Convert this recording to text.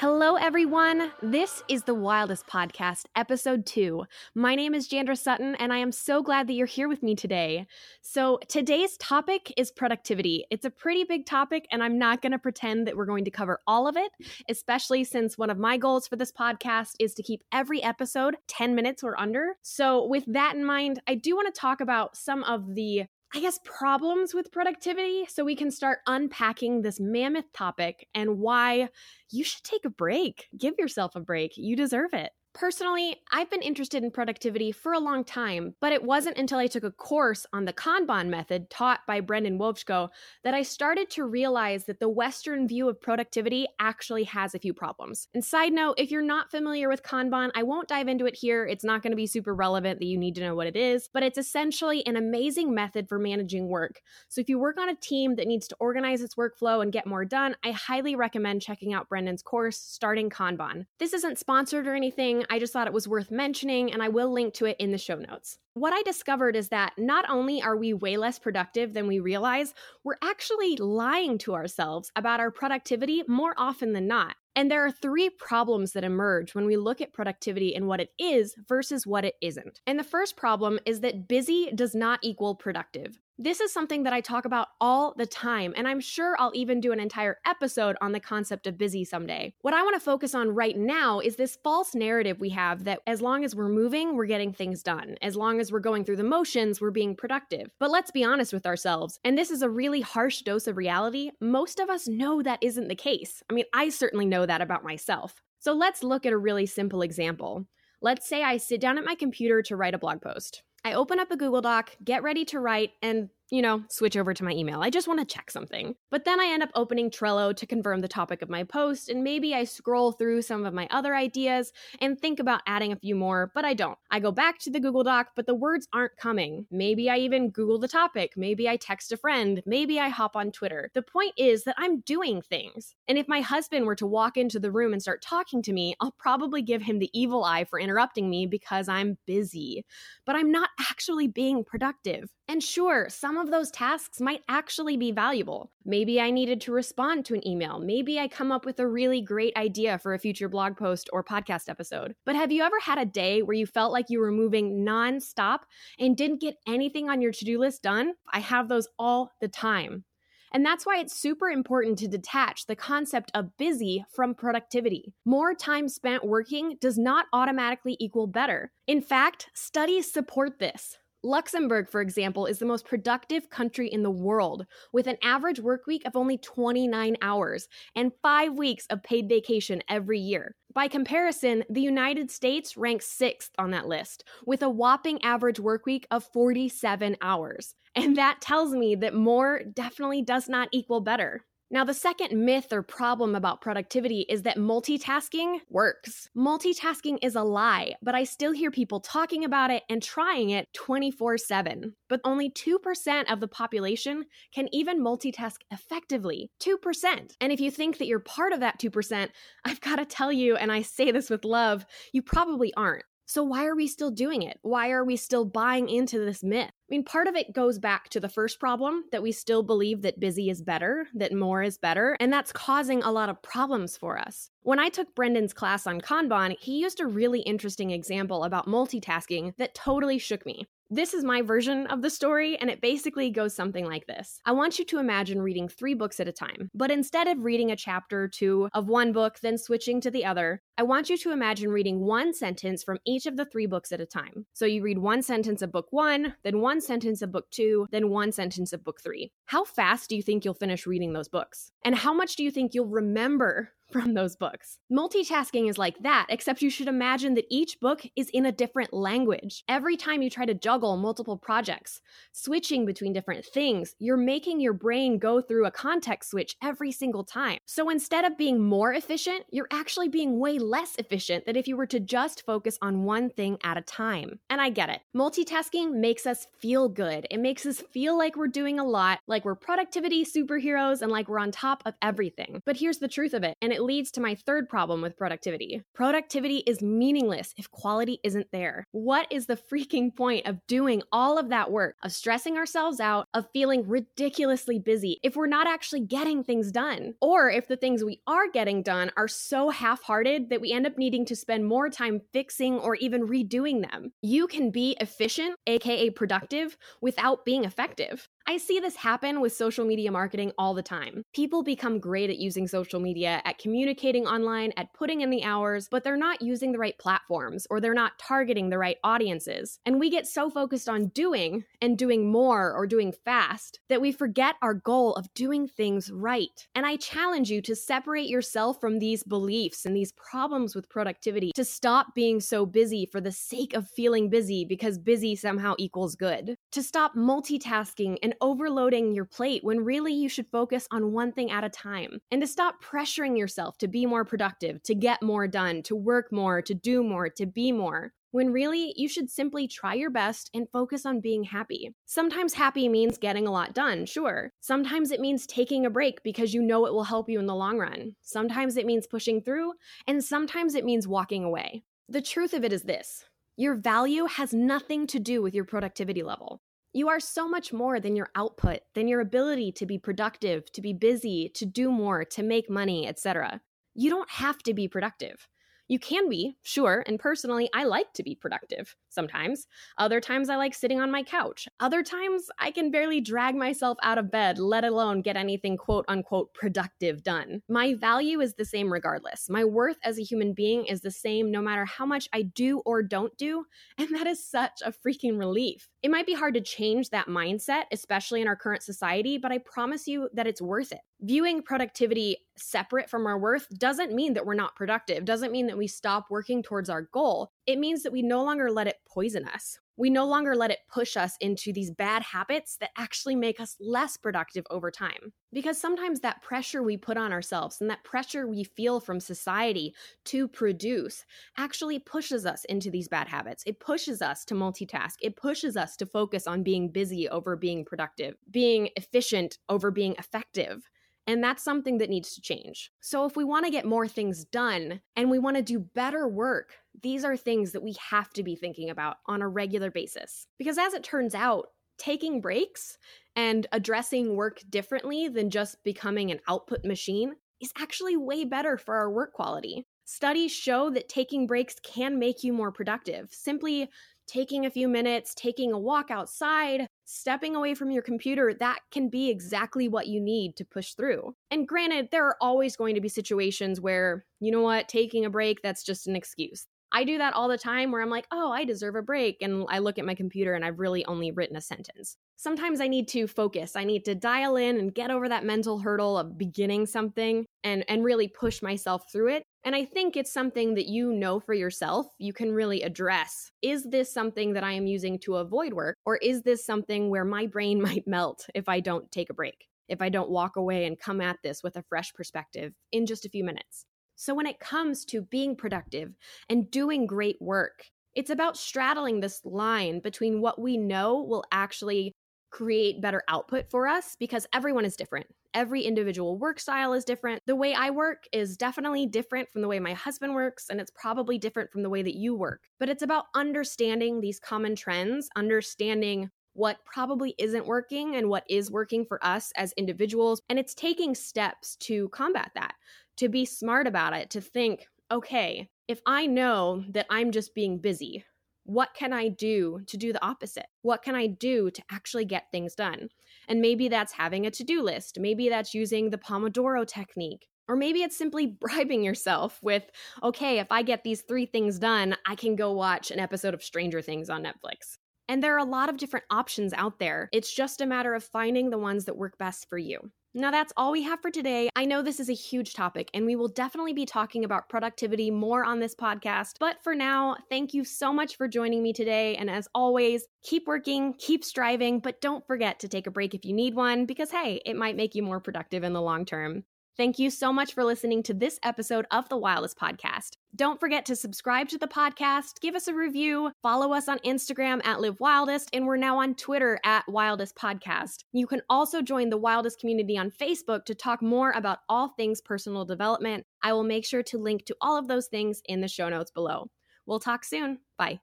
Hello, everyone. This is the Wildest Podcast, episode two. My name is Jandra Sutton, and I am so glad that you're here with me today. So, today's topic is productivity. It's a pretty big topic, and I'm not going to pretend that we're going to cover all of it, especially since one of my goals for this podcast is to keep every episode 10 minutes or under. So, with that in mind, I do want to talk about some of the I guess, problems with productivity so we can start unpacking this mammoth topic and why you should take a break. Give yourself a break. You deserve it. Personally, I've been interested in productivity for a long time, but it wasn't until I took a course on the Kanban method taught by Brendan Wovchko that I started to realize that the Western view of productivity actually has a few problems. And side note, if you're not familiar with Kanban, I won't dive into it here. It's not going to be super relevant that you need to know what it is, but it's essentially an amazing method for managing work. So if you work on a team that needs to organize its workflow and get more done, I highly recommend checking out Brendan's course, Starting Kanban. This isn't sponsored or anything. I just thought it was worth mentioning, and I will link to it in the show notes. What I discovered is that not only are we way less productive than we realize, we're actually lying to ourselves about our productivity more often than not. And there are three problems that emerge when we look at productivity and what it is versus what it isn't. And the first problem is that busy does not equal productive. This is something that I talk about all the time, and I'm sure I'll even do an entire episode on the concept of busy someday. What I want to focus on right now is this false narrative we have that as long as we're moving, we're getting things done. As long as we're going through the motions, we're being productive. But let's be honest with ourselves, and this is a really harsh dose of reality. Most of us know that isn't the case. I mean, I certainly know that about myself. So let's look at a really simple example. Let's say I sit down at my computer to write a blog post. I open up a Google Doc, get ready to write, and you know, switch over to my email. I just want to check something. But then I end up opening Trello to confirm the topic of my post, and maybe I scroll through some of my other ideas and think about adding a few more, but I don't. I go back to the Google Doc, but the words aren't coming. Maybe I even Google the topic. Maybe I text a friend. Maybe I hop on Twitter. The point is that I'm doing things. And if my husband were to walk into the room and start talking to me, I'll probably give him the evil eye for interrupting me because I'm busy. But I'm not actually being productive. And sure, some of those tasks might actually be valuable. Maybe I needed to respond to an email. Maybe I come up with a really great idea for a future blog post or podcast episode. But have you ever had a day where you felt like you were moving nonstop and didn't get anything on your to do list done? I have those all the time. And that's why it's super important to detach the concept of busy from productivity. More time spent working does not automatically equal better. In fact, studies support this. Luxembourg, for example, is the most productive country in the world, with an average work week of only 29 hours and five weeks of paid vacation every year. By comparison, the United States ranks sixth on that list, with a whopping average work week of 47 hours. And that tells me that more definitely does not equal better. Now, the second myth or problem about productivity is that multitasking works. Multitasking is a lie, but I still hear people talking about it and trying it 24 7. But only 2% of the population can even multitask effectively. 2%. And if you think that you're part of that 2%, I've got to tell you, and I say this with love, you probably aren't. So, why are we still doing it? Why are we still buying into this myth? I mean, part of it goes back to the first problem that we still believe that busy is better, that more is better, and that's causing a lot of problems for us. When I took Brendan's class on Kanban, he used a really interesting example about multitasking that totally shook me. This is my version of the story, and it basically goes something like this. I want you to imagine reading three books at a time, but instead of reading a chapter or two of one book, then switching to the other, I want you to imagine reading one sentence from each of the three books at a time. So you read one sentence of book one, then one sentence of book two, then one sentence of book three. How fast do you think you'll finish reading those books? And how much do you think you'll remember from those books. Multitasking is like that, except you should imagine that each book is in a different language. Every time you try to juggle multiple projects, switching between different things, you're making your brain go through a context switch every single time. So instead of being more efficient, you're actually being way less efficient than if you were to just focus on one thing at a time. And I get it. Multitasking makes us feel good. It makes us feel like we're doing a lot, like we're productivity superheroes, and like we're on top of everything. But here's the truth of it, and it it leads to my third problem with productivity. Productivity is meaningless if quality isn't there. What is the freaking point of doing all of that work, of stressing ourselves out, of feeling ridiculously busy if we're not actually getting things done? Or if the things we are getting done are so half hearted that we end up needing to spend more time fixing or even redoing them. You can be efficient, aka productive, without being effective. I see this happen with social media marketing all the time. People become great at using social media, at communicating online, at putting in the hours, but they're not using the right platforms or they're not targeting the right audiences. And we get so focused on doing and doing more or doing fast that we forget our goal of doing things right. And I challenge you to separate yourself from these beliefs and these problems with productivity, to stop being so busy for the sake of feeling busy because busy somehow equals good, to stop multitasking and overloading your plate when really you should focus on one thing at a time and to stop pressuring yourself to be more productive, to get more done, to work more, to do more, to be more. When really, you should simply try your best and focus on being happy. Sometimes happy means getting a lot done, sure. Sometimes it means taking a break because you know it will help you in the long run. Sometimes it means pushing through, and sometimes it means walking away. The truth of it is this your value has nothing to do with your productivity level. You are so much more than your output, than your ability to be productive, to be busy, to do more, to make money, etc. You don't have to be productive. You can be, sure, and personally, I like to be productive sometimes. Other times, I like sitting on my couch. Other times, I can barely drag myself out of bed, let alone get anything quote unquote productive done. My value is the same regardless. My worth as a human being is the same no matter how much I do or don't do, and that is such a freaking relief. It might be hard to change that mindset, especially in our current society, but I promise you that it's worth it. Viewing productivity separate from our worth doesn't mean that we're not productive, doesn't mean that we stop working towards our goal. It means that we no longer let poison us we no longer let it push us into these bad habits that actually make us less productive over time. Because sometimes that pressure we put on ourselves and that pressure we feel from society to produce actually pushes us into these bad habits. It pushes us to multitask, it pushes us to focus on being busy over being productive, being efficient over being effective. And that's something that needs to change. So, if we want to get more things done and we want to do better work, these are things that we have to be thinking about on a regular basis. Because as it turns out, taking breaks and addressing work differently than just becoming an output machine is actually way better for our work quality. Studies show that taking breaks can make you more productive. Simply taking a few minutes, taking a walk outside, stepping away from your computer, that can be exactly what you need to push through. And granted, there are always going to be situations where, you know what, taking a break, that's just an excuse. I do that all the time where I'm like, oh, I deserve a break. And I look at my computer and I've really only written a sentence. Sometimes I need to focus. I need to dial in and get over that mental hurdle of beginning something and, and really push myself through it. And I think it's something that you know for yourself, you can really address. Is this something that I am using to avoid work? Or is this something where my brain might melt if I don't take a break? If I don't walk away and come at this with a fresh perspective in just a few minutes. So, when it comes to being productive and doing great work, it's about straddling this line between what we know will actually create better output for us because everyone is different. Every individual work style is different. The way I work is definitely different from the way my husband works, and it's probably different from the way that you work. But it's about understanding these common trends, understanding what probably isn't working and what is working for us as individuals. And it's taking steps to combat that to be smart about it, to think, okay, if I know that I'm just being busy, what can I do to do the opposite? What can I do to actually get things done? And maybe that's having a to do list. Maybe that's using the Pomodoro technique. Or maybe it's simply bribing yourself with, okay, if I get these three things done, I can go watch an episode of Stranger Things on Netflix. And there are a lot of different options out there. It's just a matter of finding the ones that work best for you. Now, that's all we have for today. I know this is a huge topic, and we will definitely be talking about productivity more on this podcast. But for now, thank you so much for joining me today. And as always, keep working, keep striving, but don't forget to take a break if you need one, because hey, it might make you more productive in the long term. Thank you so much for listening to this episode of the Wildest Podcast. Don't forget to subscribe to the podcast, give us a review, follow us on Instagram at Live Wildest, and we're now on Twitter at Wildest Podcast. You can also join the Wildest community on Facebook to talk more about all things personal development. I will make sure to link to all of those things in the show notes below. We'll talk soon. Bye.